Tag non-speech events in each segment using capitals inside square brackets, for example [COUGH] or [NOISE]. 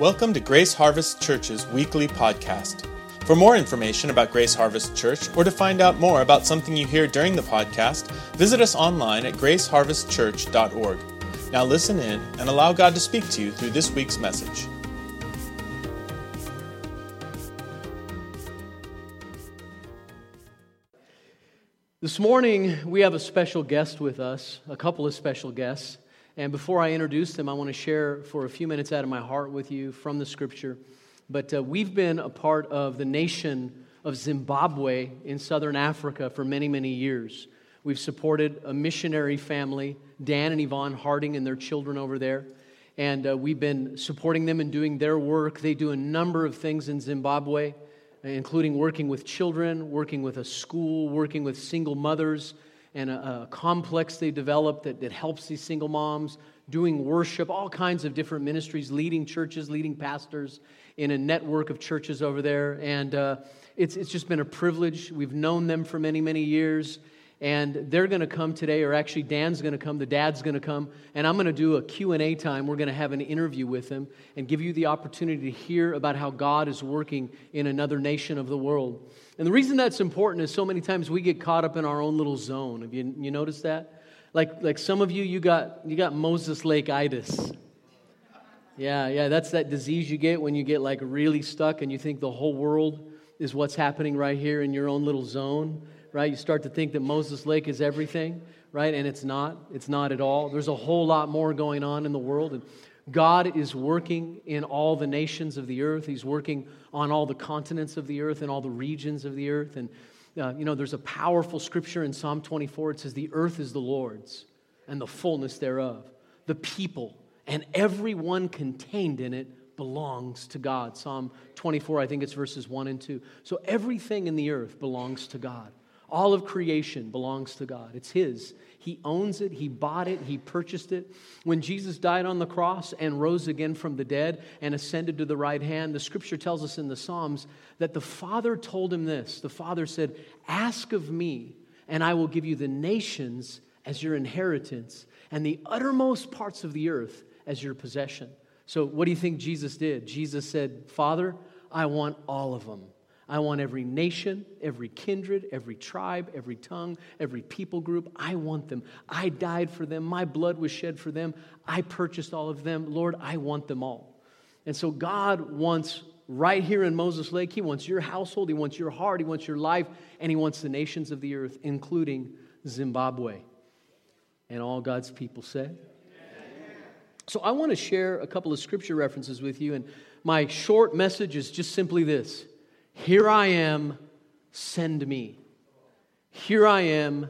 Welcome to Grace Harvest Church's weekly podcast. For more information about Grace Harvest Church or to find out more about something you hear during the podcast, visit us online at graceharvestchurch.org. Now listen in and allow God to speak to you through this week's message. This morning, we have a special guest with us, a couple of special guests. And before I introduce them, I want to share for a few minutes out of my heart with you from the scripture. But uh, we've been a part of the nation of Zimbabwe in southern Africa for many, many years. We've supported a missionary family, Dan and Yvonne Harding, and their children over there. And uh, we've been supporting them and doing their work. They do a number of things in Zimbabwe including working with children, working with a school, working with single mothers, and a, a complex they developed that, that helps these single moms, doing worship, all kinds of different ministries, leading churches, leading pastors in a network of churches over there. And uh, it's, it's just been a privilege. We've known them for many, many years and they're going to come today or actually dan's going to come the dad's going to come and i'm going to do a q&a time we're going to have an interview with him and give you the opportunity to hear about how god is working in another nation of the world and the reason that's important is so many times we get caught up in our own little zone have you, you noticed that like, like some of you you got you got moses lake itis yeah yeah that's that disease you get when you get like really stuck and you think the whole world is what's happening right here in your own little zone right? You start to think that Moses Lake is everything, right? And it's not. It's not at all. There's a whole lot more going on in the world. And God is working in all the nations of the earth. He's working on all the continents of the earth and all the regions of the earth. And, uh, you know, there's a powerful scripture in Psalm 24. It says, The earth is the Lord's and the fullness thereof. The people and everyone contained in it belongs to God. Psalm 24, I think it's verses 1 and 2. So everything in the earth belongs to God. All of creation belongs to God. It's His. He owns it. He bought it. He purchased it. When Jesus died on the cross and rose again from the dead and ascended to the right hand, the scripture tells us in the Psalms that the Father told him this. The Father said, Ask of me, and I will give you the nations as your inheritance and the uttermost parts of the earth as your possession. So, what do you think Jesus did? Jesus said, Father, I want all of them. I want every nation, every kindred, every tribe, every tongue, every people group. I want them. I died for them. My blood was shed for them. I purchased all of them. Lord, I want them all. And so God wants right here in Moses Lake, He wants your household, He wants your heart, He wants your life, and He wants the nations of the earth, including Zimbabwe. And all God's people said. So I want to share a couple of scripture references with you, and my short message is just simply this here I am, send me. Here I am,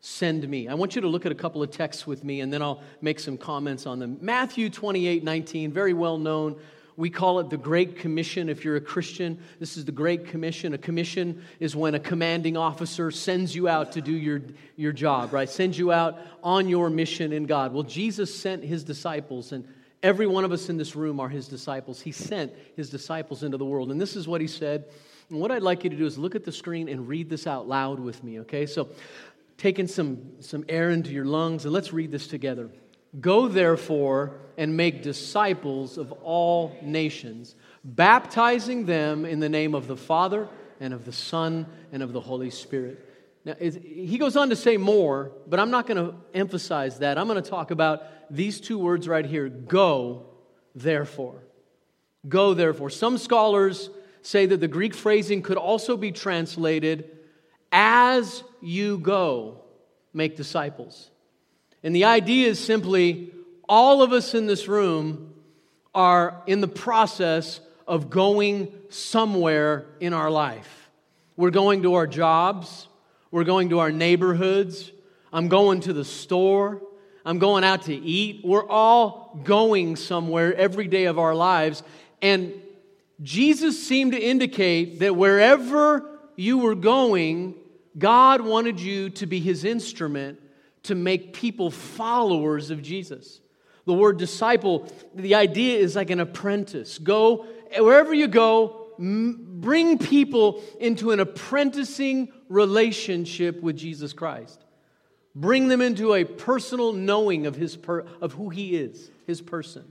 send me. I want you to look at a couple of texts with me and then I'll make some comments on them. Matthew 28 19, very well known. We call it the Great Commission if you're a Christian. This is the Great Commission. A commission is when a commanding officer sends you out to do your, your job, right? Sends you out on your mission in God. Well, Jesus sent his disciples, and Every one of us in this room are his disciples. He sent his disciples into the world. And this is what he said. And what I'd like you to do is look at the screen and read this out loud with me, okay? So, taking some, some air into your lungs, and let's read this together. Go therefore and make disciples of all nations, baptizing them in the name of the Father and of the Son and of the Holy Spirit. Now, he goes on to say more, but I'm not going to emphasize that. I'm going to talk about these two words right here go, therefore. Go, therefore. Some scholars say that the Greek phrasing could also be translated as you go, make disciples. And the idea is simply all of us in this room are in the process of going somewhere in our life. We're going to our jobs, we're going to our neighborhoods, I'm going to the store. I'm going out to eat. We're all going somewhere every day of our lives. And Jesus seemed to indicate that wherever you were going, God wanted you to be his instrument to make people followers of Jesus. The word disciple, the idea is like an apprentice. Go, wherever you go, bring people into an apprenticing relationship with Jesus Christ. Bring them into a personal knowing of, his per, of who he is, his person.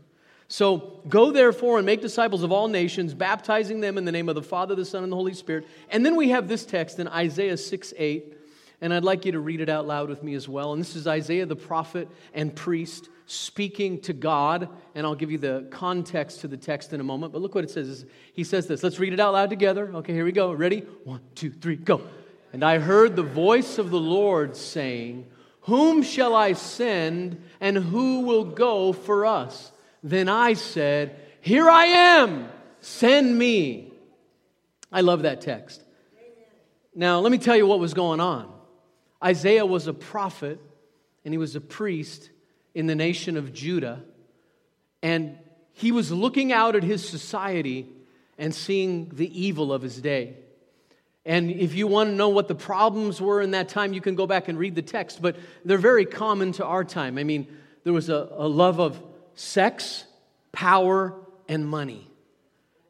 So go therefore and make disciples of all nations, baptizing them in the name of the Father, the Son, and the Holy Spirit. And then we have this text in Isaiah 6 8. And I'd like you to read it out loud with me as well. And this is Isaiah the prophet and priest speaking to God. And I'll give you the context to the text in a moment. But look what it says. He says this. Let's read it out loud together. Okay, here we go. Ready? One, two, three, go. And I heard the voice of the Lord saying, Whom shall I send, and who will go for us? Then I said, Here I am, send me. I love that text. Now, let me tell you what was going on. Isaiah was a prophet and he was a priest in the nation of Judah. And he was looking out at his society and seeing the evil of his day. And if you want to know what the problems were in that time, you can go back and read the text, but they're very common to our time. I mean, there was a, a love of sex, power, and money.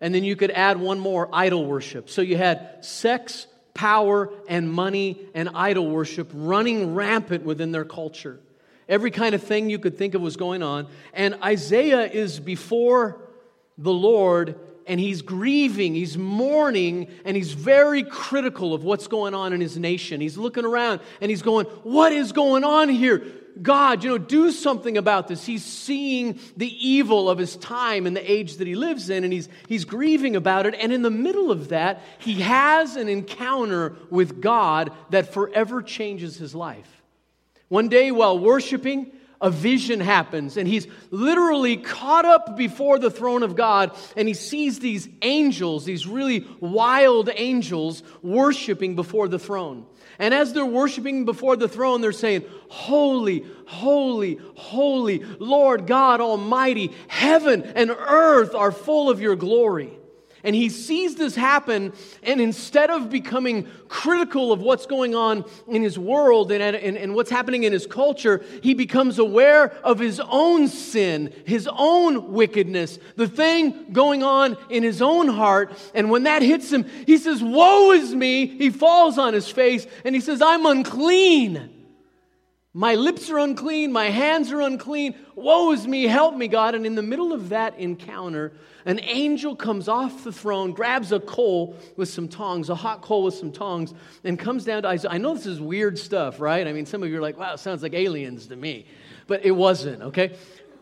And then you could add one more idol worship. So you had sex, power and money and idol worship running rampant within their culture. Every kind of thing you could think of was going on. And Isaiah is before the Lord and he's grieving, he's mourning, and he's very critical of what's going on in his nation. He's looking around and he's going, What is going on here? God, you know, do something about this. He's seeing the evil of his time and the age that he lives in, and he's, he's grieving about it. And in the middle of that, he has an encounter with God that forever changes his life. One day, while worshiping, a vision happens, and he's literally caught up before the throne of God, and he sees these angels, these really wild angels, worshiping before the throne. And as they're worshiping before the throne, they're saying, Holy, holy, holy, Lord God Almighty, heaven and earth are full of your glory. And he sees this happen, and instead of becoming critical of what's going on in his world and, and, and, what's happening in his culture, he becomes aware of his own sin, his own wickedness, the thing going on in his own heart. And when that hits him, he says, Woe is me! He falls on his face and he says, I'm unclean. My lips are unclean, my hands are unclean. Woe is me, help me, God. And in the middle of that encounter, an angel comes off the throne, grabs a coal with some tongs, a hot coal with some tongs, and comes down to Isaiah. I know this is weird stuff, right? I mean, some of you are like, wow, sounds like aliens to me. But it wasn't, okay?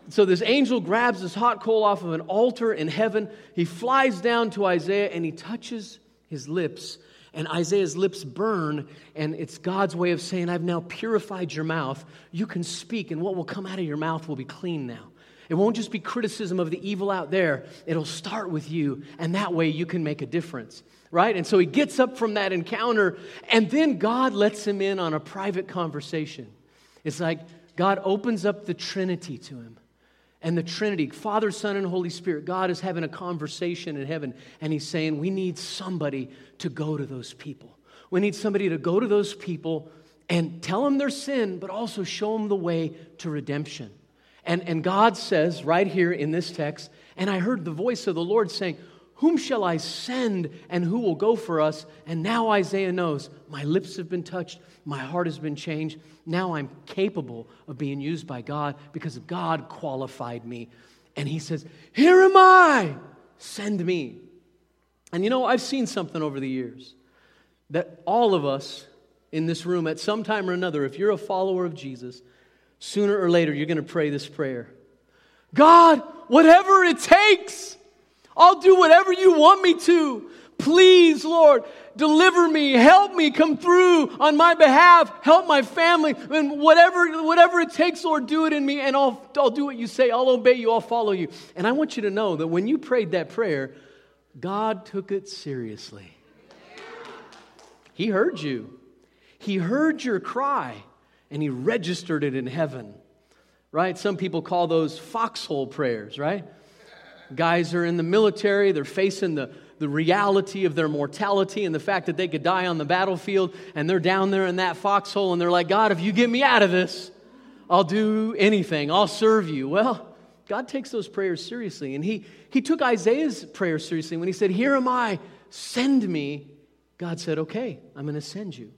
So this angel grabs this hot coal off of an altar in heaven. He flies down to Isaiah and he touches his lips and Isaiah's lips burn, and it's God's way of saying, I've now purified your mouth. You can speak, and what will come out of your mouth will be clean now. It won't just be criticism of the evil out there, it'll start with you, and that way you can make a difference, right? And so he gets up from that encounter, and then God lets him in on a private conversation. It's like God opens up the Trinity to him and the Trinity, Father, Son, and Holy Spirit, God is having a conversation in heaven, and He's saying, We need somebody to go to those people. We need somebody to go to those people and tell them their sin, but also show them the way to redemption. And, and God says right here in this text, and I heard the voice of the Lord saying, whom shall I send and who will go for us? And now Isaiah knows my lips have been touched, my heart has been changed. Now I'm capable of being used by God because God qualified me. And he says, Here am I, send me. And you know, I've seen something over the years that all of us in this room, at some time or another, if you're a follower of Jesus, sooner or later you're going to pray this prayer God, whatever it takes. I'll do whatever you want me to. Please, Lord, deliver me, help me, come through on my behalf, help my family, and whatever, whatever it takes, Lord, do it in me, and I'll, I'll do what you say. I'll obey you, I'll follow you. And I want you to know that when you prayed that prayer, God took it seriously. He heard you, He heard your cry, and He registered it in heaven. Right? Some people call those foxhole prayers, right? Guys are in the military, they're facing the, the reality of their mortality and the fact that they could die on the battlefield, and they're down there in that foxhole, and they're like, God, if you get me out of this, I'll do anything, I'll serve you. Well, God takes those prayers seriously, and He, he took Isaiah's prayer seriously. When he said, Here am I, send me, God said, Okay, I'm going to send you.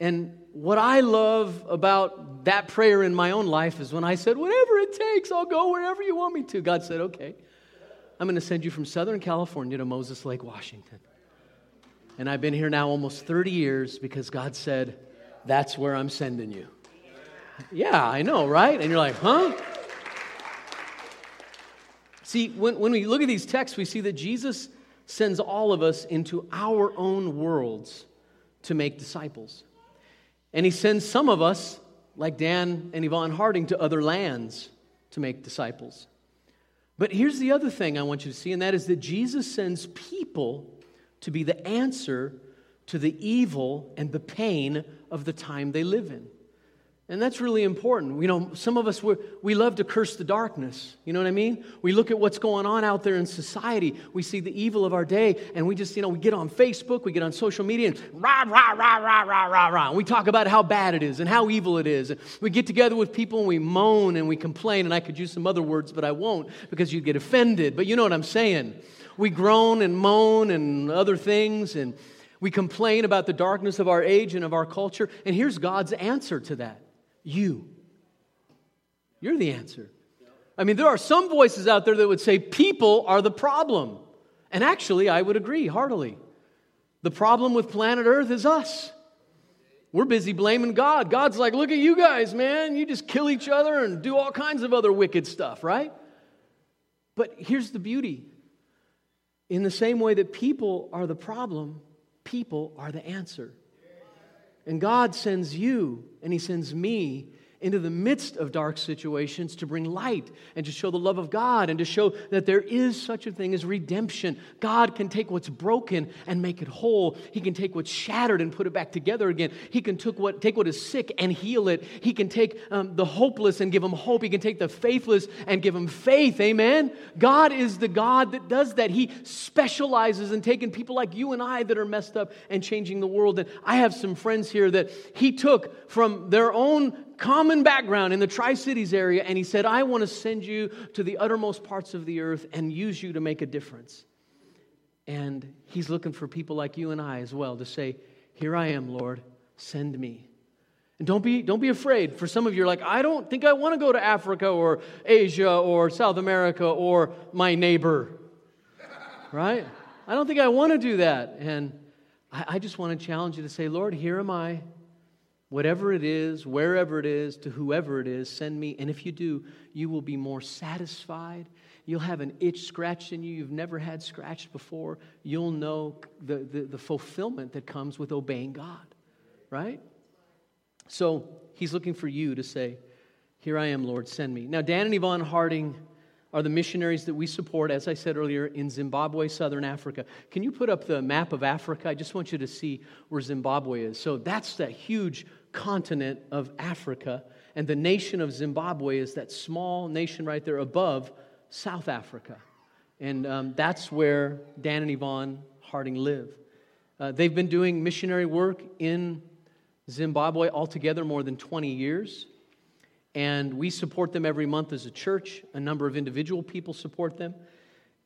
And what I love about that prayer in my own life is when I said, Whatever it takes, I'll go wherever you want me to. God said, Okay, I'm going to send you from Southern California to Moses Lake, Washington. And I've been here now almost 30 years because God said, That's where I'm sending you. Yeah, I know, right? And you're like, Huh? See, when, when we look at these texts, we see that Jesus sends all of us into our own worlds to make disciples. And he sends some of us, like Dan and Yvonne Harding, to other lands to make disciples. But here's the other thing I want you to see, and that is that Jesus sends people to be the answer to the evil and the pain of the time they live in. And that's really important. You know, some of us, we love to curse the darkness. You know what I mean? We look at what's going on out there in society. We see the evil of our day, and we just, you know, we get on Facebook, we get on social media, and rah, rah, rah, rah, rah, rah, rah. And we talk about how bad it is and how evil it is. We get together with people and we moan and we complain, and I could use some other words, but I won't because you'd get offended. But you know what I'm saying. We groan and moan and other things, and we complain about the darkness of our age and of our culture. And here's God's answer to that you. You're the answer. I mean, there are some voices out there that would say people are the problem. And actually, I would agree heartily. The problem with planet Earth is us. We're busy blaming God. God's like, look at you guys, man. You just kill each other and do all kinds of other wicked stuff, right? But here's the beauty in the same way that people are the problem, people are the answer. And God sends you and He sends me into the midst of dark situations to bring light and to show the love of God and to show that there is such a thing as redemption. God can take what's broken and make it whole. He can take what's shattered and put it back together again. He can take what, take what is sick and heal it. He can take um, the hopeless and give them hope. He can take the faithless and give them faith. Amen? God is the God that does that. He specializes in taking people like you and I that are messed up and changing the world. And I have some friends here that He took from their own common background in the Tri Cities area, and he said, I want to send you to the uttermost parts of the earth and use you to make a difference. And he's looking for people like you and I as well to say, Here I am, Lord, send me. And don't be, don't be afraid. For some of you, are like, I don't think I want to go to Africa or Asia or South America or my neighbor. right? I don't think I want to do that. And I, I just want to challenge you to say, Lord, here am I. Whatever it is, wherever it is, to whoever it is, send me. And if you do, you will be more satisfied. You'll have an itch scratched in you you've never had scratched before. You'll know the, the, the fulfillment that comes with obeying God, right? So he's looking for you to say, Here I am, Lord, send me. Now, Dan and Yvonne Harding are the missionaries that we support, as I said earlier, in Zimbabwe, southern Africa. Can you put up the map of Africa? I just want you to see where Zimbabwe is. So that's that huge continent of Africa, and the nation of Zimbabwe is that small nation right there above South Africa. And um, that's where Dan and Yvonne Harding live. Uh, they've been doing missionary work in Zimbabwe altogether more than 20 years. And we support them every month as a church. A number of individual people support them.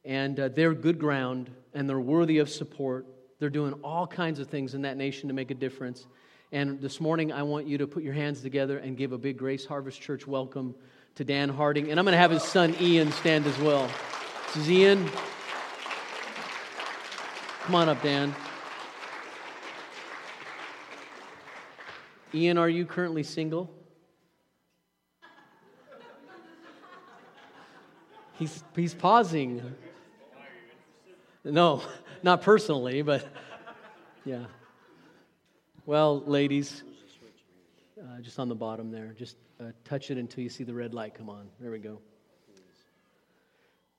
And uh, they're good ground and they're worthy of support. They're doing all kinds of things in that nation to make a difference. And this morning, I want you to put your hands together and give a big Grace Harvest Church welcome to Dan Harding. And I'm going to have his son Ian stand as well. This is Ian. Come on up, Dan. Ian, are you currently single? He's, he's pausing. No, [LAUGHS] not personally, but yeah. Well, ladies, uh, just on the bottom there, just uh, touch it until you see the red light come on. There we go.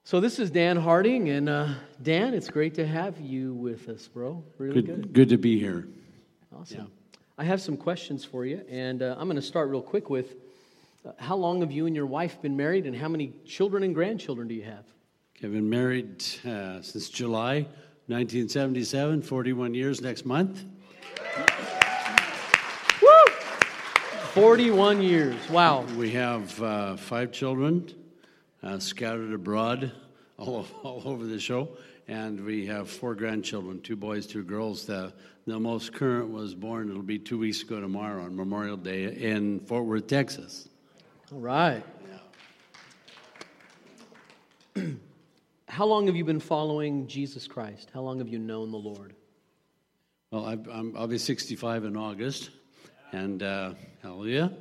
So this is Dan Harding, and uh, Dan, it's great to have you with us, bro. Really good. Good, good to be here. Awesome. Yeah. I have some questions for you, and uh, I'm going to start real quick with uh, how long have you and your wife been married, and how many children and grandchildren do you have? I've been married uh, since July 1977, 41 years next month. 41 years. Wow. We have uh, five children uh, scattered abroad [LAUGHS] all, all over the show. And we have four grandchildren two boys, two girls. The, the most current was born, it'll be two weeks ago tomorrow on Memorial Day in Fort Worth, Texas. All right. How long have you been following Jesus Christ? How long have you known the Lord? Well, I, I'm, I'll be 65 in August, and uh, hallelujah.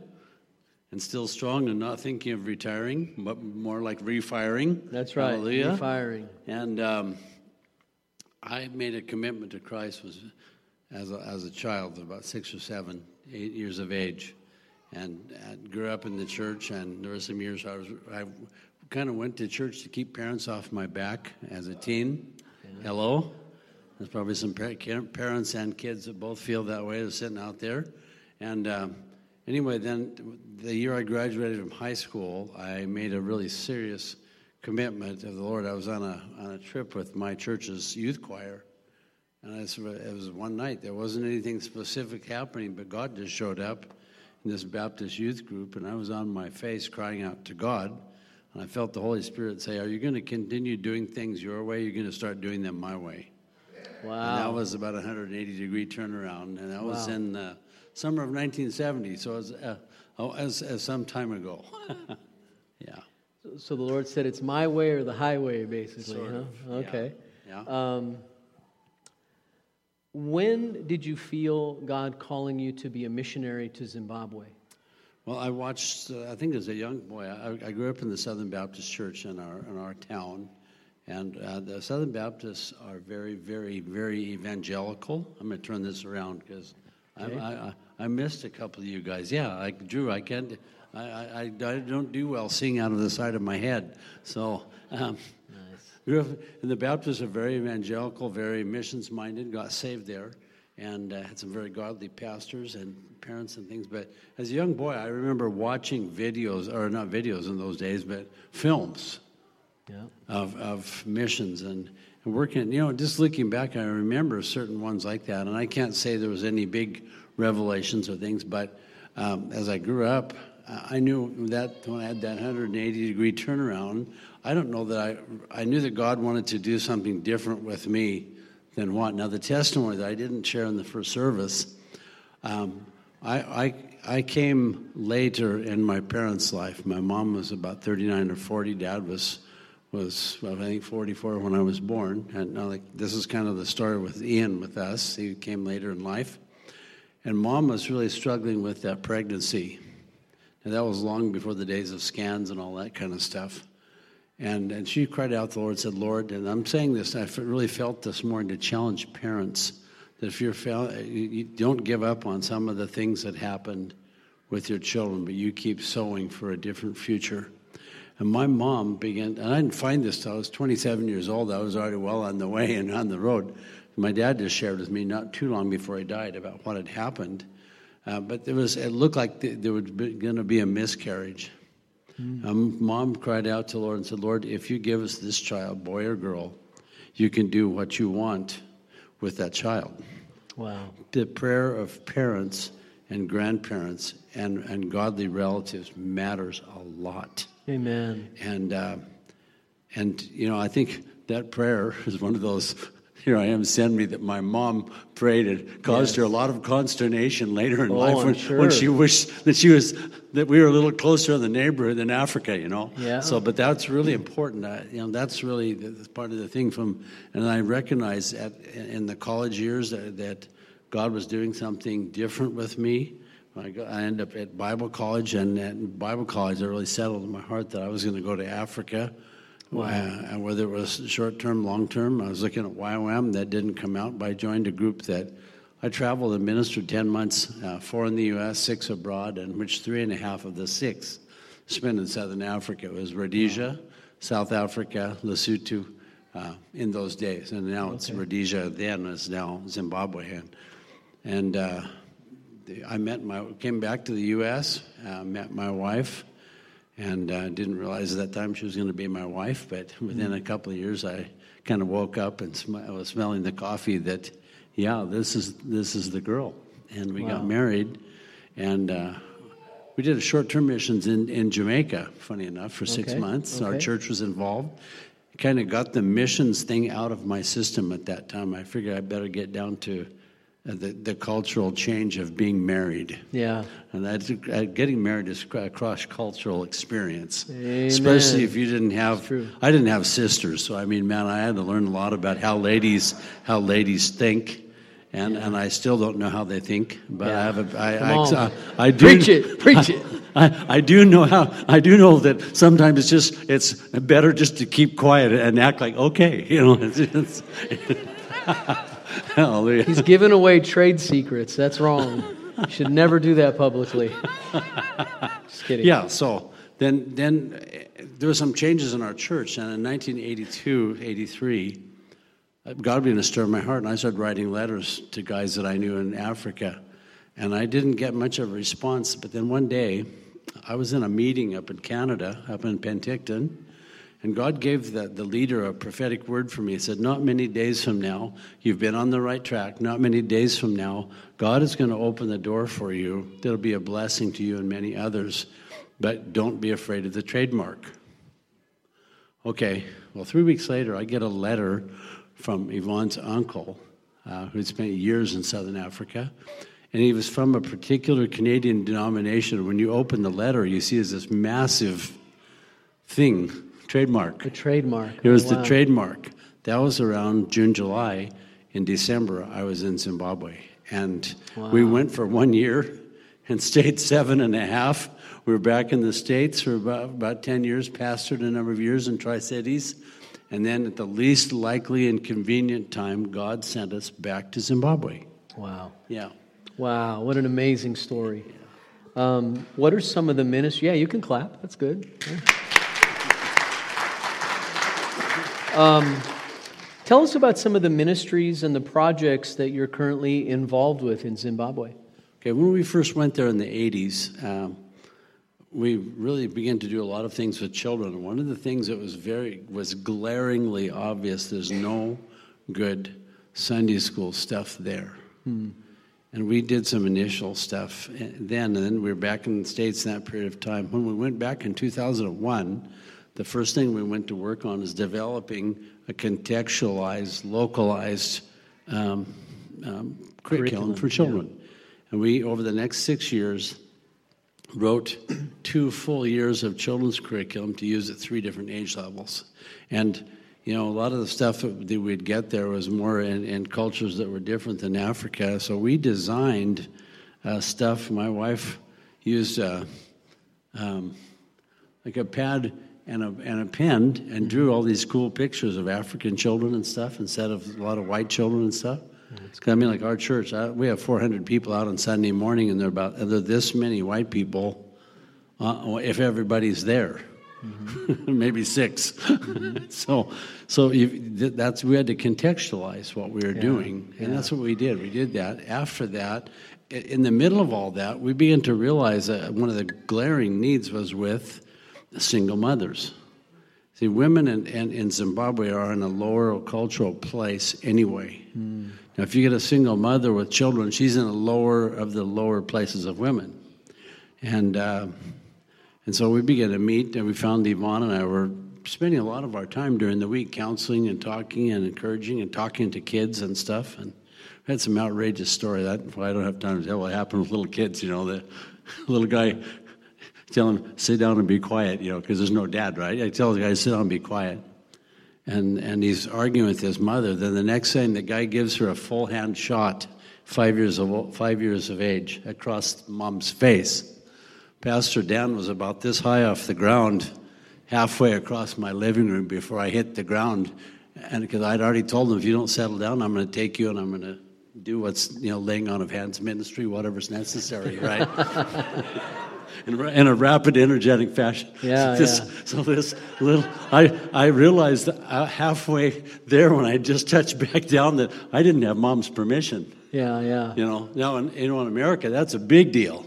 And still strong and not thinking of retiring, but more like refiring. That's right. Hallelujah. Firing. And um, I made a commitment to Christ was as a, as a child, about six or seven, eight years of age, and I grew up in the church. And there were some years I was I kind of went to church to keep parents off my back as a teen. Hello. There's probably some parents and kids that both feel that way. They're sitting out there, and. Um, anyway, then the year I graduated from high school, I made a really serious commitment of the Lord. I was on a on a trip with my church's youth choir, and I, it was one night. There wasn't anything specific happening, but God just showed up in this Baptist youth group, and I was on my face crying out to God. And I felt the Holy Spirit say, Are you going to continue doing things your way? You're going to start doing them my way. Wow. And that was about a 180 degree turnaround. And that was in the summer of 1970. So was, uh, oh, as, as some time ago. [LAUGHS] yeah. So the Lord said, "It's my way or the highway," basically. Sort huh? of, yeah. Okay. Yeah. Um, when did you feel God calling you to be a missionary to Zimbabwe? Well, I watched, uh, I think as a young boy, I, I grew up in the Southern Baptist Church in our, in our town. And uh, the Southern Baptists are very, very, very evangelical. I'm going to turn this around because Okay. I, I, I missed a couple of you guys. Yeah, I, Drew, I can't, I, I, I don't do well seeing out of the side of my head. So, um, up, and the Baptists are very evangelical, very missions minded, got saved there, and uh, had some very godly pastors and parents and things. But as a young boy, I remember watching videos, or not videos in those days, but films Yeah. of, of missions and, and working. You know, just looking back, I remember certain ones like that. And I can't say there was any big revelations or things, but um, as I grew up, I knew that when I had that 180 degree turnaround, I don't know that I, I knew that God wanted to do something different with me than what. Now, the testimony that I didn't share in the first service, um, I, I, I came later in my parents' life. My mom was about 39 or 40. Dad was, was well, I think 44 when I was born. And like, this is kind of the story with Ian with us. He came later in life. And mom was really struggling with that pregnancy. And that was long before the days of scans and all that kind of stuff. And, and she cried out to the Lord and said, Lord, and I'm saying this, I really felt this morning to challenge parents that if you're uh, you, you don't give up on some of the things that happened with your children, but you keep sowing for a different future. And my mom began, and I didn't find this till I was 27 years old. I was already well on the way and on the road. My dad just shared with me not too long before he died about what had happened. Uh, but there was, it looked like th- there was going to be a miscarriage. Um, mom cried out to the Lord and said, Lord, if you give us this child, boy or girl, you can do what you want with that child. Wow. The prayer of parents and grandparents and, and godly relatives matters a lot. Amen. And, uh, and, you know, I think that prayer is one of those, here I am, send me, that my mom prayed. It caused her a lot of consternation later in Oh, life when, sure. when she wished that she was, that we were a little closer in the neighborhood than Africa, you know? Yeah. So, but that's really important. Uh, you know, that's really the, part of the thing from, and I recognize at, in the college years that, that God was doing something different with me. I, got, I ended up at Bible college, and at Bible college, I really settled in my heart that I was going to go to Africa. Uh, and whether it was short term, long term, I was looking at YWAM. That didn't come out, but I joined a group that I traveled and ministered 10 months, uh, four in the U.S., six abroad, and which three and a half of the six spent in Southern Africa. It was Rhodesia, South Africa, Lesotho uh, in those days. And now it's Rhodesia, then it's now Zimbabwe. And, and uh, the- I met my, came back to the U.S., uh, met my wife, and uh, didn't realize at that time she was going to be my wife. But within a couple of years, I kind of woke up and sm- I was smelling the coffee that, yeah, this is this is the girl. And we Wow. got married, and uh, we did a short-term missions in, in Jamaica. Funny enough, for six Okay, months, our church was involved. kind of got the missions thing out of my system at that time. I figured I better get down to the, the cultural change of being married. Yeah. And that, uh, getting married is a cross cultural experience, Amen. especially if you didn't have. I didn't have sisters, so I mean, man, I had to learn a lot about how ladies how ladies think. And, and I still don't know how they think, but I have a I, I. I, I do Preach it, [LAUGHS] preach it. I, I do know how I do know that sometimes it's just it's better just to keep quiet and act like okay, [LAUGHS] you know. It's, it's, [LAUGHS] [LAUGHS] hallelujah. He's giving away trade secrets. That's wrong. You should never do that publicly. Just kidding. Yeah, so then then uh, there were some changes in our church, and in 1982, 83, uh, God began to stir my heart, and I started writing letters to guys that I knew in Africa, and I didn't get much of a response. But then one day, I was in a meeting up in Canada, up in Penticton, and God gave the, the leader a prophetic word for me. He said, Not many days from now, you've been on the right track. Not many days from now, God is going to open the door for you. That'll be a blessing to you and many others. But don't be afraid of the trademark. Okay, well, three weeks later, I get a letter from Yvonne's uncle, uh, who'd spent years in Southern Africa. And he was from a particular Canadian denomination. When you open the letter, you see this massive thing, trademark. The trademark. It was Oh, the trademark. That was around June, July. In December, I was in Zimbabwe. And we went for one year and stayed seven and a half. We were back in the States for about, about 10 years, pastored a number of years in Tri Cities. And then at the least likely and convenient time, God sent us back to Zimbabwe. Wow. Yeah. Wow. What an amazing story. Um, what are some of the ministries? Yeah, you can clap. That's good. Yeah. Um, tell us about some of the ministries and the projects that you're currently involved with in Zimbabwe. Okay, when we first went there in the 80s, um, we really began to do a lot of things with children. One of the things that was very was glaringly obvious there's no good Sunday school stuff there. And we did some initial stuff then, and then we were back in the States in that period of time. When we went back in 2001, the first thing we went to work on is developing a contextualized, localized um, um, curriculum, Curriculum, for children. And we, over the next six years, wrote two full years of children's curriculum to use at three different age levels. And, you know, a lot of the stuff that we'd get there was more in, in cultures that were different than Africa. So we designed uh, stuff. My wife used uh, um, like a pad and a, and a pen and drew all these cool pictures of African children and stuff instead of a lot of white children and stuff. 'Cause I mean, like our church, I, we have 400 people out on Sunday morning, and there are about and there are this many white people, uh, if everybody's there, [LAUGHS] maybe 6 [LAUGHS] so, so you, that's we had to contextualize what we were doing, and that's what we did. We did that. After that, in the middle of all that, we began to realize that one of the glaring needs was with single mothers. See, women in, in, in Zimbabwe are in a lower cultural place anyway. Now, if you get a single mother with children, she's in a lower of the lower places of women. And, uh, and so we began to meet, and we found Yvonne and I were spending a lot of our time during the week counseling and talking and encouraging and talking to kids and stuff. And we had some outrageous story that well, I don't have time to tell what happened with little kids. You know, the [LAUGHS] little guy tell him sit down and be quiet. You know, because there's no dad, right? I tell the guy sit down and be quiet. And and he's arguing with his mother. Then the next thing, the guy gives her a full hand shot, five years of five years of age, across mom's face. Pastor Dan was about this high off the ground, halfway across my living room before I hit the ground. And because I'd already told him, if you don't settle down, I'm going to take you and I'm going to do what's, you know, laying on of hands ministry, whatever's necessary, right? [LAUGHS] in, in a rapid, energetic fashion. Yeah, so [LAUGHS] this, yeah. So this little, I, I realized uh, halfway there when I just touched back down that I didn't have mom's permission. Yeah, yeah. You know, now in, you know, in America, that's a big deal.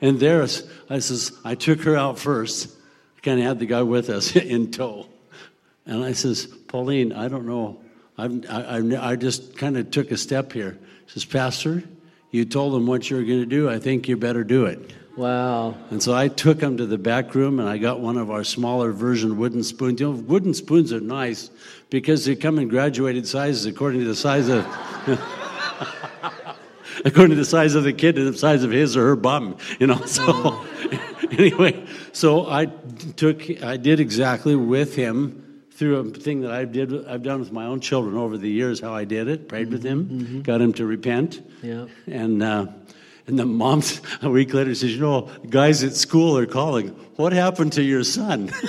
And there's, I says, I took her out first, kind of had the guy with us [LAUGHS] in tow. And I says, Pauline, I don't know. I've, I, I, I just kind of took a step here. Says, Pastor, you told them what you were going to do. I think you better do it. Wow. And so I took him to the back room and I got one of our smaller version wooden spoons. You know, wooden spoons are nice because they come in graduated sizes according to the size of. [LAUGHS] according to the size of the kid and the size of his or her bum, you know. So [LAUGHS] anyway, so I took, I did exactly with him through a thing that I did, I've done with my own children over the years. How I did it, prayed with him, Mm-hmm. got him to repent, Yeah. and uh, and the mom [LAUGHS] a week later says, you know, guys at school are calling. What happened to your son? [LAUGHS]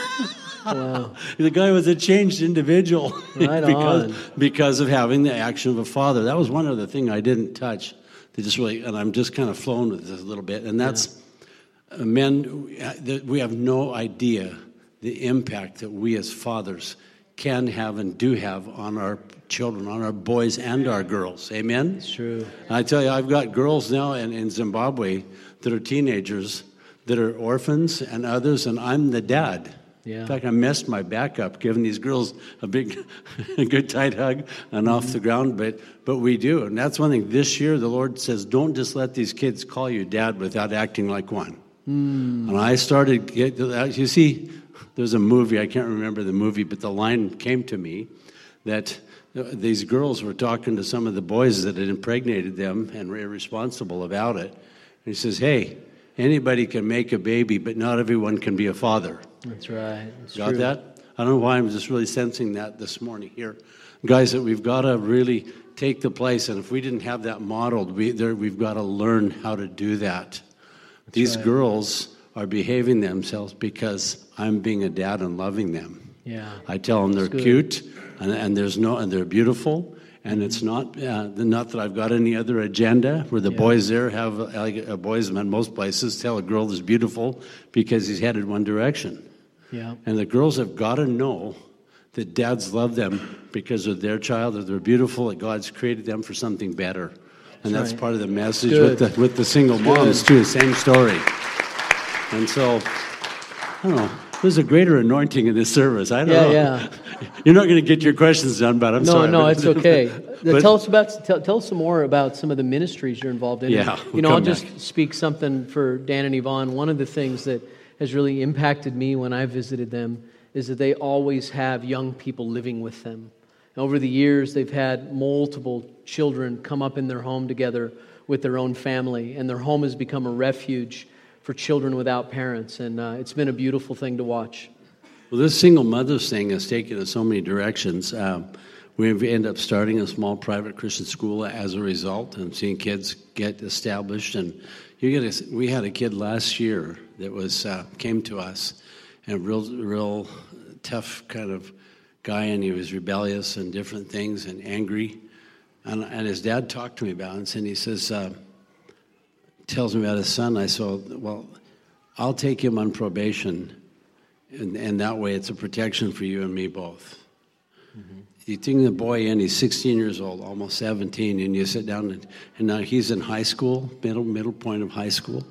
Wow. the guy was a changed individual [LAUGHS] Right because, on. because of having the action of a father. That was one other thing I didn't touch. They just really, and I'm just kind of flown with this a little bit, and that's uh, men. uh, We have no idea the impact that we as fathers can have and do have on our children, on our boys and our girls. Amen. It's true. I tell you, I've got girls now in, in Zimbabwe that are teenagers that are orphans and others, and I'm the dad. Yeah. In fact, I messed my back up giving these girls a big, [LAUGHS] a good tight hug and off mm-hmm. the ground, but but we do, and that's one thing. This year, the Lord says, don't just let these kids call you dad without acting like one. Hmm. And I started get you see, there's a movie I can't remember the movie, but the line came to me that uh, these girls were talking to some of the boys that had impregnated them and were irresponsible about it. And he says, "Hey, anybody can make a baby, but not everyone can be a father." That's right. It's Got true. that? I don't know why I'm just really sensing that this morning here. Guys, that we've got to really take the place, and if we didn't have that modeled, we, there, we've got to learn how to do that. These right. girls are behaving themselves because I'm being a dad and loving them. Yeah. I tell them they're cute, and, and there's no, and they're beautiful, and it's not, uh, not that I've got any other agenda. Where the Yeah. boys there have, like uh, boys in most places, tell a girl is beautiful because he's headed one direction. Yeah. And the girls have got to know that dads love them because of their child, that they're beautiful, that God's created them for something better. And that's, right. part of the message Good. with the, with the single moms, too, same story. And so, I don't know, there's a greater anointing in this service. I don't Yeah, know. yeah. [LAUGHS] You're not going to get your questions done, but I'm No, sorry. no, but- it's okay. [LAUGHS] but- tell us about tell, tell us some more about some of the ministries you're involved in. Yeah, you we'll know, I'll come just speak something for Dan and Yvonne. One of the things that has really impacted me when I visited them is that they always have young people living with them. Over the years, they've had multiple children come up in their home together with their own family, and their home has become a refuge for children without parents. And uh, it's been a beautiful thing to watch. Well, this single mothers thing has taken us so many directions. Um, we've ended up starting a small private Christian school as a result, and seeing kids get established. And you get a, we had a kid last year that was uh, came to us, and real, real tough kind of guy, and he was rebellious and different things and angry. And, and his dad talked to me about it, and he says, uh, tells me about his son. I said, well, I'll take him on probation. And, and that way it's a protection for you and me both. You take the boy in, he's 16 years old, almost 17, and you sit down and, and now he's in high school, middle, middle point of high school.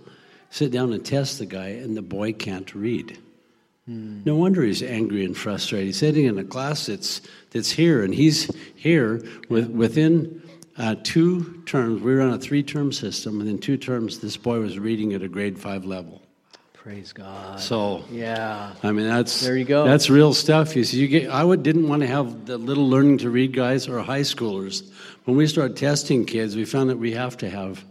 Sit down and test the guy, and the boy can't read. No wonder he's angry and frustrated. He's sitting in a class that's, that's here, and he's here with, within uh, two terms. We were on a three term system, and in two terms, this boy was reading at a grade five level. Praise God. So, yeah. I mean, that's There you go. That's real stuff. You see, you get. I would didn't want to have the little learning to read guys or high schoolers. When we started testing kids, we found that we have to have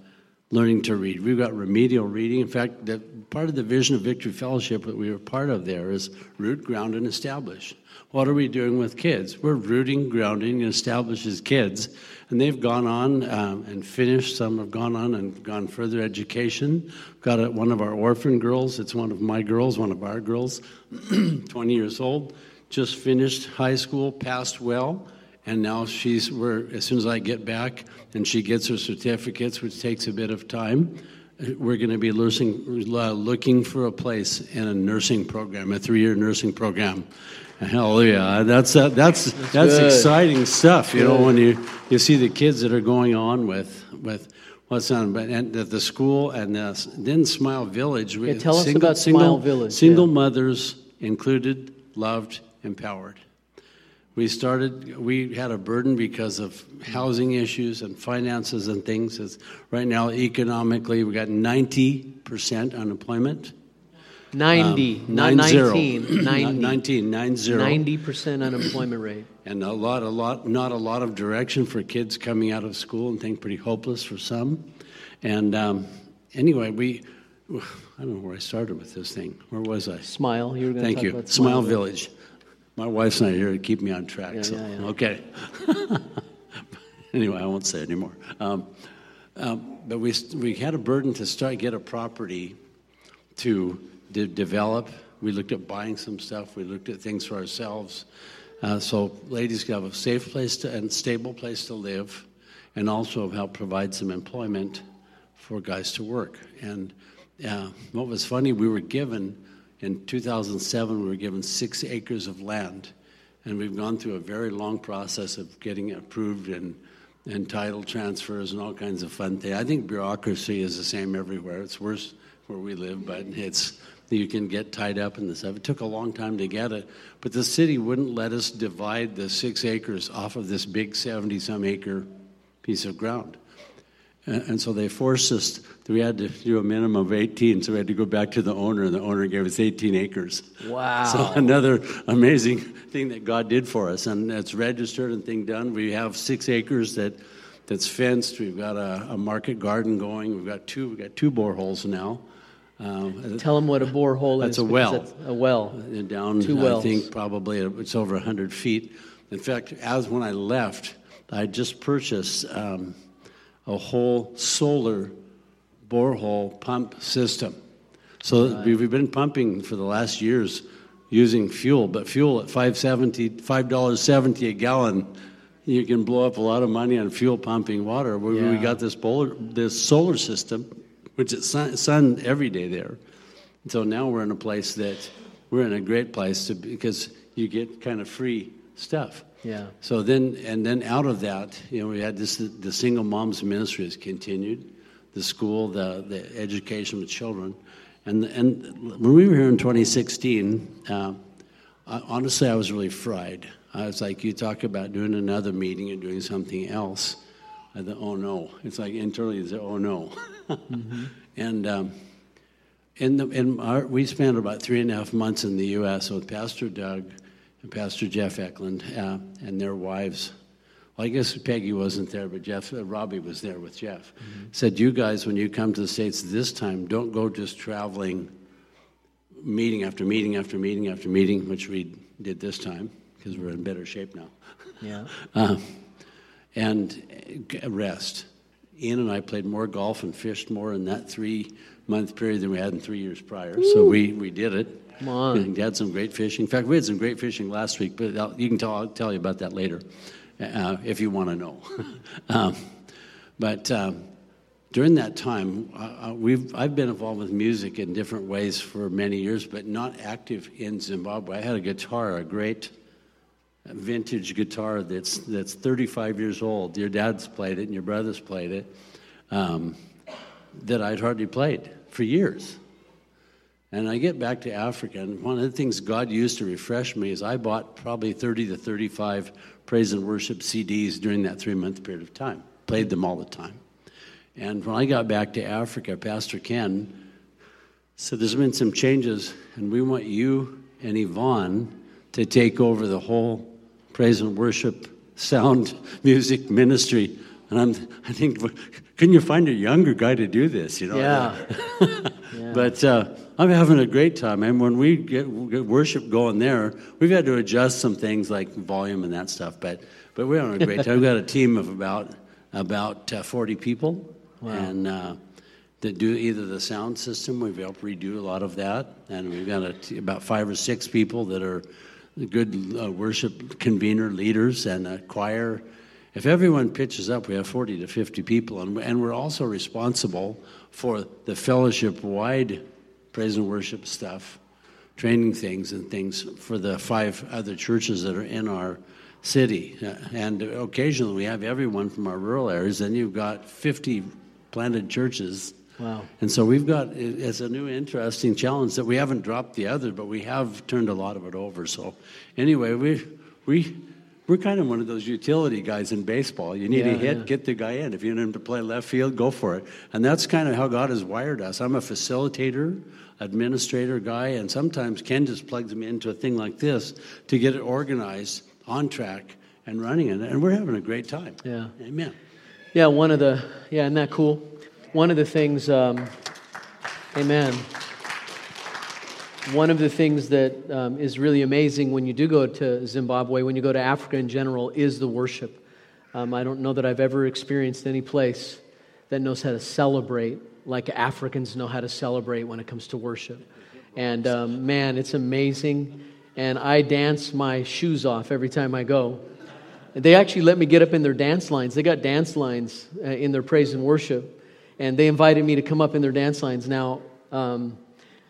learning to read. We've got remedial reading. In fact, the, part of the vision of Victory Fellowship that we were part of there is root, ground, and establish. What are we doing with kids? We're rooting, grounding, and establishes kids, and they've gone on um, and finished. Some have gone on and gone further education. Got a, one of our orphan girls. It's one of my girls, one of our girls, [CLEARS THROAT] 20 years old, just finished high school, passed well, and now she's. We're as soon as I get back and she gets her certificates, which takes a bit of time. We're going to be nursing, uh, looking for a place in a nursing program, a three-year nursing program. Hallelujah! That's uh, that's that's, good. exciting stuff. You know when you you see the kids that are going on with with what's on, but and at the school and the, then Smile Village. Yeah, tell us about Smile Village, Single yeah. mothers included, loved, empowered. We started, we had a burden because of housing issues and finances and things. It's, right now, economically, we got 90% unemployment. 90, Um, nine zero. 19, [CLEARS THROAT] Not 90. 19, nine zero. 90% unemployment rate. [CLEARS THROAT] And a lot, a lot, not a lot of direction for kids coming out of school and things pretty hopeless for some. And um, anyway, we, [SIGHS] I don't know where I started with this thing. Where was I? Smile. You were going to Thank talk you. about Smile Village. My wife's not here to keep me on track. Yeah, so, yeah, yeah. Okay. [LAUGHS] anyway, I won't say anymore. Um, um, but we, we had a burden to start get a property to de- develop. We looked at buying some stuff. We looked at things for ourselves. Uh, so ladies could have a safe place to, and stable place to live, and also help provide some employment for guys to work. And uh, what was funny, we were given in 2007. We were given six acres of land, and we've gone through a very long process of getting it approved and and title transfers and all kinds of fun things. I think bureaucracy is the same everywhere. It's worse where we live, but it's you can get tied up in this stuff. It took a long time to get it, but the city wouldn't let us divide the six acres off of this big 70 some acre piece of ground. And and so they forced us, we had to do a minimum of 18, so we had to go back to the owner, and the owner gave us 18 acres. Wow. So another amazing thing that God did for us, and it's registered and thing done. We have six acres that that's fenced. We've got a, a market garden going. We've got two. We've got two boreholes now. Um, Tell them what a borehole That's is. a well. that's A well. and down, Two I wells. think probably it's over 100 feet. In fact, as when I left, I just purchased um, a whole solar borehole pump system. So we've we've been pumping for the last years using fuel, but fuel at 570 $5.70 a gallon, you can blow up a lot of money on fuel pumping water. We, we got this, bolar, this solar system, which is sun, sun every day there. So now we're in a place that we're in a great place to because you get kind of free stuff. Yeah. So then, and then out of that, you know, we had this the single moms ministry has continued, the school, the the education of children, and and when we were here in 2016, uh, I, honestly, I was really fried. I was like, you talk about doing another meeting and doing something else. I thought, oh no, it's like internally, it's oh no, [LAUGHS] and. Um, in the, in our, we spent about three and a half months in the U.S. with Pastor Doug and Pastor Jeff Eklund uh, and their wives. Well, I guess Peggy wasn't there, but Jeff, uh, Robbie was there with Jeff. Said, "You guys, when you come to the states this time, don't go just traveling, meeting after meeting after meeting after meeting, which we did this time because we're in better shape now." Yeah. [LAUGHS] Uh, and uh, rest. Ian and I played more golf and fished more in that three month period than we had in three years prior. So we, we did it. Come on. [LAUGHS] And had some great fishing. In fact, we had some great fishing last week, but I'll, you can tell, I'll tell you about that later uh, if you want to know. [LAUGHS] um, but um, during that time, uh, uh, we've, I've been involved with music in different ways for many years, but not active in Zimbabwe. I had a guitar, a great vintage guitar that's that's 35 years old. Your dad's played it, and your brothers played it. Um, that I'd hardly played for years. And I get back to Africa, and one of the things God used to refresh me is I bought probably 30 to 35 praise and worship CDs during that three month period of time. Played them all the time. And when I got back to Africa, Pastor Ken said, There's been some changes, and we want you and Yvonne to take over the whole praise and worship sound [LAUGHS] music ministry. And I'm, I think, couldn't you find a younger guy to do this? You know? Yeah. yeah. [LAUGHS] But uh, I'm having a great time. And when we get, get worship going there, we've had to adjust some things like volume and that stuff. But but we're having a great time. We've got a team of about about uh, 40 people, and uh, that do either the sound system. We've helped redo a lot of that, and we've got a t- about five or six people that are good uh, worship convener leaders and a choir. If everyone pitches up, we have 40 to 50 people, and, and we're also responsible for the fellowship wide praise and worship stuff, training things and things for the five other churches that are in our city. Uh, And occasionally we have everyone from our rural areas, and you've got 50 planted churches. Wow. And so we've got, it's a new interesting challenge that we haven't dropped the other, but we have turned a lot of it over. So anyway, we, we, we're kind of one of those utility guys in baseball. You need Yeah, a hit, yeah. get the guy in. If you need him to play left field, go for it. And that's kind of how God has wired us. I'm a facilitator, administrator guy, and sometimes Ken just plugs me into a thing like this to get it organized, on track, and running it. And we're having a great time. Yeah. Amen. Yeah, one of the, yeah, isn't that cool? One of the things, um, amen. One of the things that um, is really amazing when you do go to Zimbabwe, when you go to Africa in general, is the worship. Um, I don't know that I've ever experienced any place that knows how to celebrate like Africans know how to celebrate when it comes to worship. And um, man, it's amazing. And I dance my shoes off every time I go. They actually let me get up in their dance lines. They got dance lines uh, in their praise and worship, and they invited me to come up in their dance lines. Now, um,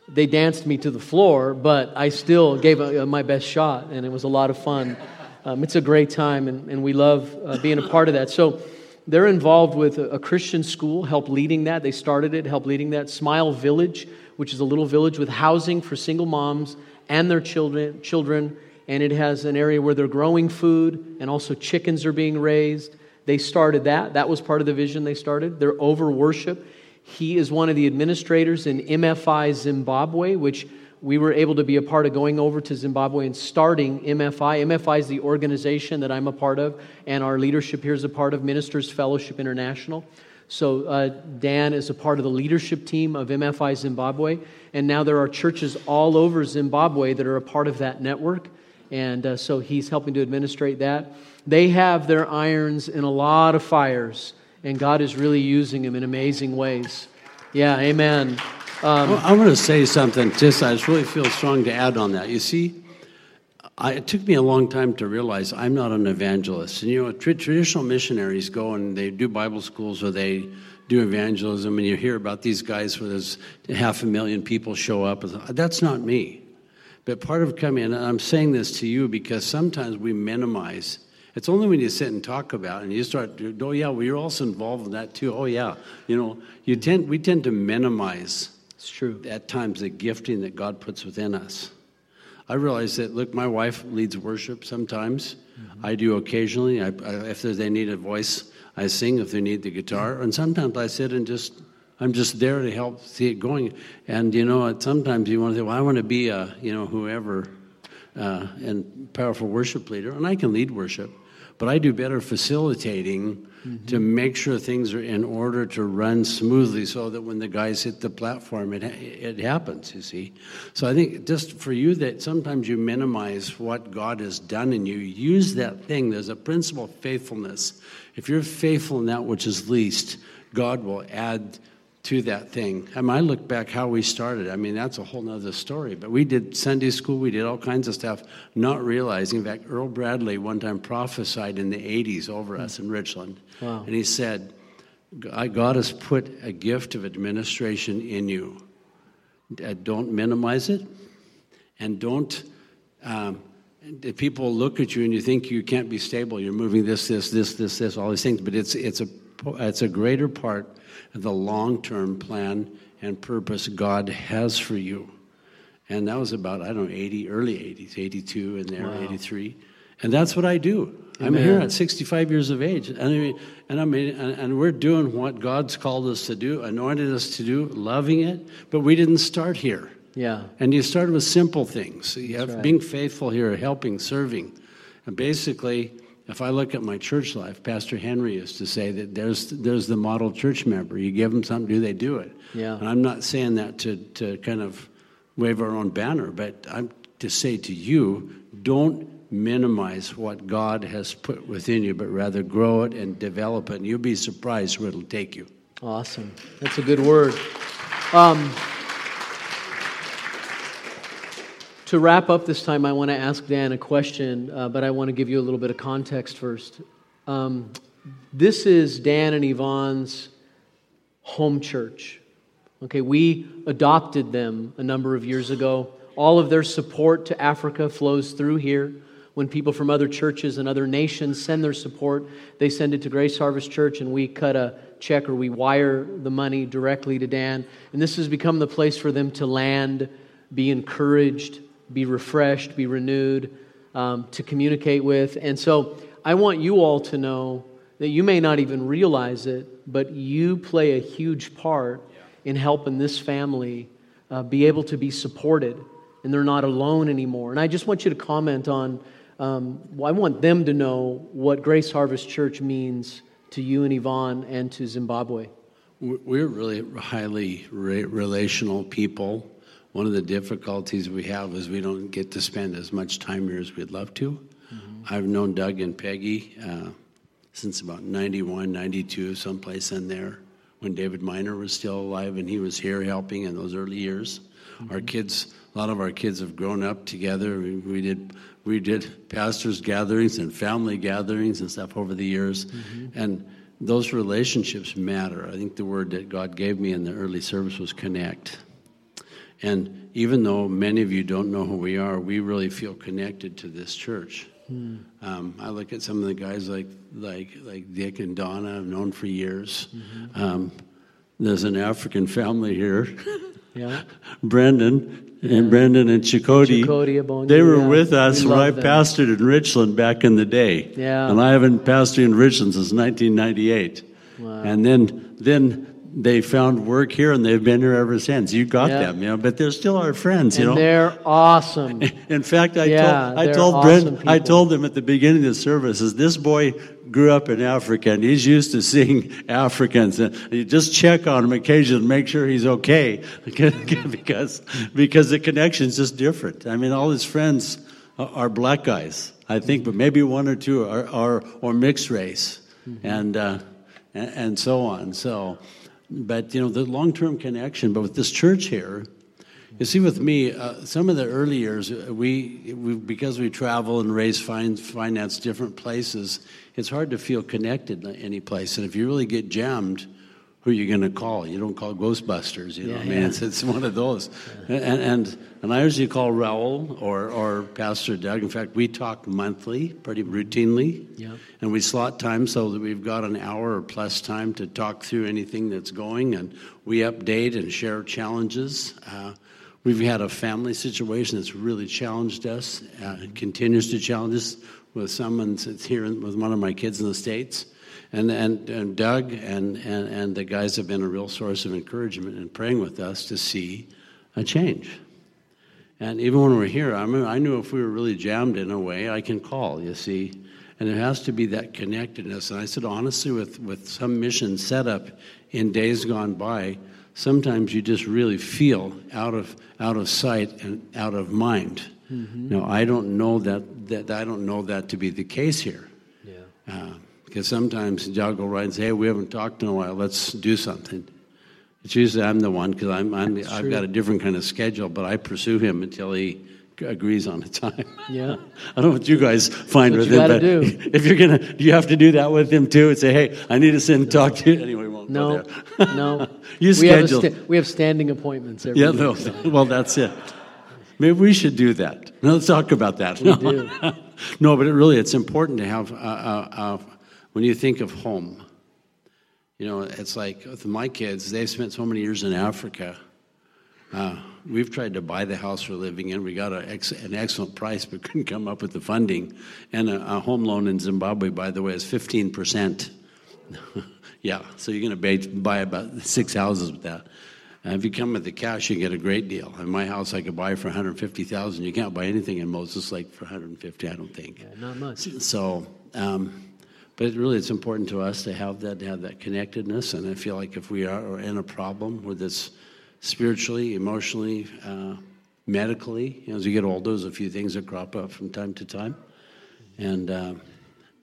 they danced me to the floor, but I still gave uh, my best shot, and it was a lot of fun. Um, it's a great time, and, and we love uh, being a part of that. So, they're involved with a, a Christian school, help leading that. They started it, help leading that. Smile Village, which is a little village with housing for single moms and their children, children and it has an area where they're growing food and also chickens are being raised. They started that. That was part of the vision they started. They're over worship. He is one of the administrators in MFI Zimbabwe, which we were able to be a part of going over to Zimbabwe and starting MFI. MFI is the organization that I'm a part of, and our leadership here is a part of Ministers Fellowship International. So, uh, Dan is a part of the leadership team of MFI Zimbabwe, and now there are churches all over Zimbabwe that are a part of that network and uh, so he's helping to administrate that. They have their irons in a lot of fires, and God is really using him in amazing ways. Yeah, amen. Um, Well, I want to say something. Just I just really feel strong to add on that. You see, I, it took me a long time to realize I'm not an evangelist. And you know, tra- traditional missionaries go and they do Bible schools or they do evangelism, and you hear about these guys where there's half a million people show up. That's not me. But part of coming, and I'm saying this to you because sometimes we minimize. It's only when you sit and talk about it and you start, to, oh yeah, well you're also involved in that too. Oh yeah, you know, you tend we tend to minimize it's true. at times the gifting that God puts within us. I realize that, look, my wife leads worship sometimes. I do occasionally. I, I, if they need a voice, I sing. If they need the guitar, and sometimes I sit and just, I'm just there to help see it going. And you know, sometimes you want to say, well, I want to be a, you know, whoever, uh, and powerful worship leader, and I can lead worship, but I do better facilitating mm-hmm. to make sure things are in order to run smoothly, so that when the guys hit the platform, it it happens. You see, so I think just for you that sometimes you minimize what God has done in you. Use that thing. There's a principle of faithfulness. If you're faithful in that which is least, God will add to that thing. I mean, I look back how we started. I mean, that's a whole nother story. But we did Sunday school, we did all kinds of stuff, not realizing. In fact, Earl Bradley one time prophesied in the 80s over us in Richland. Wow. And he said, God has put a gift of administration in you. Uh, Don't minimize it, and don't. Um, if people look at you and you think you can't be stable, you're moving this, this, this, this, this, all these things. But it's it's a Oh, it's a greater part of the long-term plan and purpose God has for you. And that was about I don't know 80, early 80s, 82 and there, 83, and that's what I do. I'm here at 65 years of age, and I mean, and I mean, and, and we're doing what God's called us to do, anointed us to do, loving it. But we didn't start here. Yeah. And you started with simple things. You have right. being faithful here, helping, serving. And basically, if I look at my church life, Pastor Henry used to say that there's there's the model church member. You give them something do, they do it. Yeah. And I'm not saying that to, to kind of wave our own banner, but I'm to say to you, don't minimize what God has put within you, but rather grow it and develop it. And you'll be surprised where it'll take you. Awesome. That's a good word. Um, to wrap up this time, I want to ask Dan a question, uh, but I want to give you a little bit of context first. Um, this is Dan and Yvonne's home church. Okay, we adopted them a number of years ago. All of their support to Africa flows through here. When people from other churches and other nations send their support, they send it to Grace Harvest Church, and we cut a check or we wire the money directly to Dan. And this has become the place for them to land, be encouraged, be refreshed, be renewed. um, to communicate with. And so I want you all to know that you may not even realize it, but you play a huge part in helping this family uh, be able to be supported and they're not alone anymore. And I just want you to comment on, um, I want them to know what Grace Harvest Church means to you and Yvonne and to Zimbabwe. We're really highly relational people. One of the difficulties we have is we don't get to spend as much time here as we'd love to. Mm-hmm. I've known Doug and Peggy uh, since about 91, 92, someplace in there, when David Miner was still alive and he was here helping in those early years. Mm-hmm. Our kids, a lot of our kids have grown up together. We, we, did we did pastors' gatherings and family gatherings and stuff over the years, mm-hmm. and those relationships matter. I think the word that God gave me in the early service was connect. And even though many of you don't know who we are, we really feel connected to this church. Hmm. Um, I look at some of the guys like like like Dick and Donna I've known for years. Mm-hmm. Um, there's an African family here. [LAUGHS] yeah. Brendan yeah. and Brendan and Chakoti. they were yeah. with us we when I them. pastored in Richland back in the day. Yeah. And I haven't pastored in Richland since 1998. Wow. And then then they found work here and they've been here ever since. You got yeah. them, you know, but they're still our friends, you and know. They're awesome. [LAUGHS] In fact, I yeah, told I told awesome Brent, I told them at the beginning of the services, this boy grew up in Africa and he's used to seeing Africans and you just check on him occasionally make sure he's okay [LAUGHS] because because the connection's just different. I mean, all his friends are black guys, I think, but maybe one or two are, are or mixed race, mm-hmm. and, uh, and and so on. So but you know the long-term connection but with this church here you see with me uh, some of the early years uh, we, we because we travel and raise fine, finance different places it's hard to feel connected any place. And if you really get jammed who are you going to call? You don't call Ghostbusters, you know. Yeah, I mean, yeah. it's, [LAUGHS] it's one of those. Yeah. And, and and I usually call Raul or or Pastor Doug. In fact, we talk monthly, pretty routinely. Yeah. And we slot time so that we've got an hour or plus time to talk through anything that's going, and we update and share challenges. Uh, we've had a family situation that's really challenged us. Uh, continues to challenge us with someone that's here with one of my kids in the states and, and, and Doug and, and, and the guys have been a real source of encouragement and praying with us to see a change. And even when we're here, I, I knew if we were really jammed in a way, I can call, you see. And it has to be that connectedness. And I said, honestly, with, with some mission set up in days gone by, sometimes you just really feel out of, out of sight and out of mind. Mm-hmm. Now, I don't know that, that, I don't know that to be the case here. Yeah. Uh, because sometimes Doug will write and say, hey, we haven't talked in a while, let's do something. It's usually I'm the one because I'm, I'm I've got a different kind of schedule, but I pursue him until he agrees on a time. Yeah. [LAUGHS] I don't know what you guys find with him, but do. [LAUGHS] if you're gonna, do you have to do that with him too and say, hey, I need to sit and talk to you? Anyway, won't no, no. you [LAUGHS] we schedule. Have sta- we have standing appointments every yeah, no, well, that's it. Maybe we should do that. let's talk about that. We do. no, but it really, it's important to have a, a, when you think of home, you know, it's like with my kids, they've spent so many years in Africa. Uh, we've tried to buy the house we're living in. We got a ex- an excellent price, but [LAUGHS] couldn't come up with the funding. And a, a home loan in Zimbabwe, by the way, is 15%. [LAUGHS] yeah, so you're going to buy about six houses with that. And if you come with the cash, you get a great deal. In my house, I could buy for 150000 You can't buy anything in Moses Lake for 150 I don't think. Yeah, not much. So, um, but really, it's important to us to have that, to have that connectedness. And I feel like if we are in a problem, whether it's spiritually, emotionally, uh, medically, you know, as you get older, there's a few things that crop up from time to time. And uh,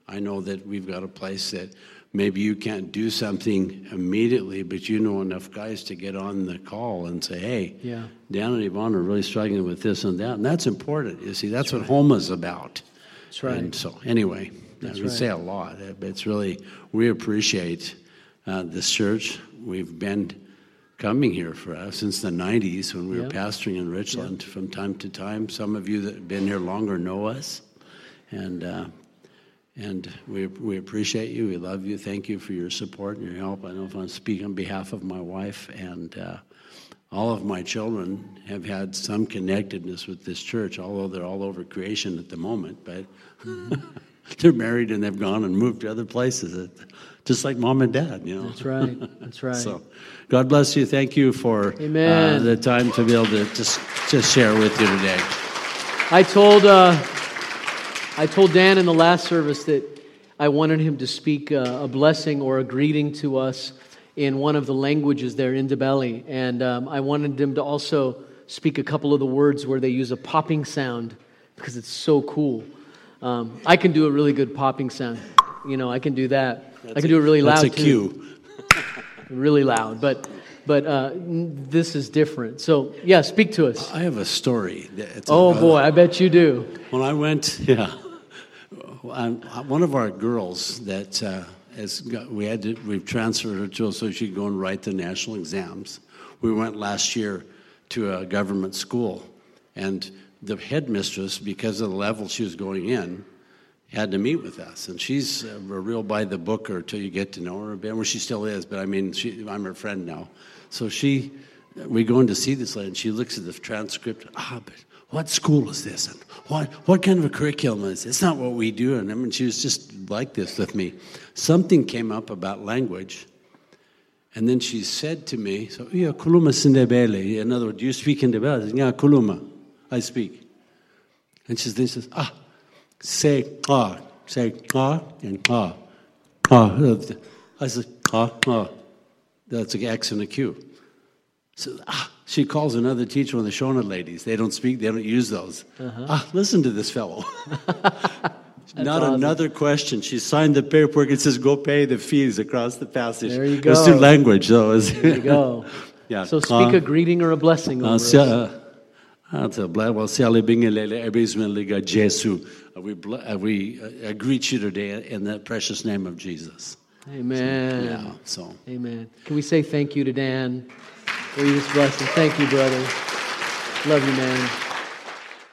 I know that we've got a place that maybe you can't do something immediately, but you know enough guys to get on the call and say, hey, yeah. Dan and Yvonne are really struggling with this and that. And that's important. You see, that's, that's what right. home is about. That's right. And so, anyway. That's we right. say a lot, but it's really, we appreciate uh, this church. We've been coming here for us since the 90s when we were pastoring in Richland from time to time. Some of you that have been here longer know us. And, uh, and we, we appreciate you. We love you. Thank you for your support and your help. I know if I speak on behalf of my wife and uh, all of my children have had some connectedness with this church, although they're all over creation at the moment. But [LAUGHS] [LAUGHS] they're married and they've gone and moved to other places, just like mom and dad. You know. That's right. That's [LAUGHS] right. so, God bless you. Thank you for uh, the time to be able to just just share with you today. I told uh, I told Dan in the last service that I wanted him to speak uh, a blessing or a greeting to us in one of the languages there in Ndebele, and um, I wanted him to also speak a couple of the words where they use a popping sound because it's so cool. Um, I can do a really good popping sound. You know, I can do that. I can do it really loud That's a cue. Really loud, but but uh, n- this is different. So yeah, speak to us. I have a story. It's Oh boy, I bet you do. When I went, yeah, um, one of our girls that uh, has got, we had to, we've transferred her to so she could go and write the national exams. We went last year to a government school, and the headmistress, because of the level she was going in, had to meet with us. And she's a real by the booker till you get to know her a bit. Well, she still is, but I mean, she, I'm her friend now. So she, we go in to see this lady, and she looks at the transcript. Ah, but what school is this? And what, what kind of a curriculum is this? It's not what we do. And I mean, she was just like this with me. Something came up about language. And then she said to me, so, yeah, kuluma sindebele. In other words, do you speak Ndebele? I yeah, kuluma. I speak. And she then says, ah, say ah, say ah, and ah, ah. I said, ah, ah. That's an X and a Q. So, ah, she calls another teacher, one of the Shona ladies. They don't speak, they don't use those. Ah, listen to this fellow. [LAUGHS] Not awesome. another question. She signed the paperwork. It says, go pay the fees across the passage. There you go. through language, though. [LAUGHS] There you go. Yeah. So speak Ah. a greeting or a blessing over Uh, us. uh, te bla- well, sia le bingelele, ebizmeliga Jesu. Uh, We, uh, we uh, uh, greet you today in the precious name of Jesus. Amen. Yeah, so. Amen. Can we say thank you to Dan? for you just bless? Thank you, brother. Love you, man.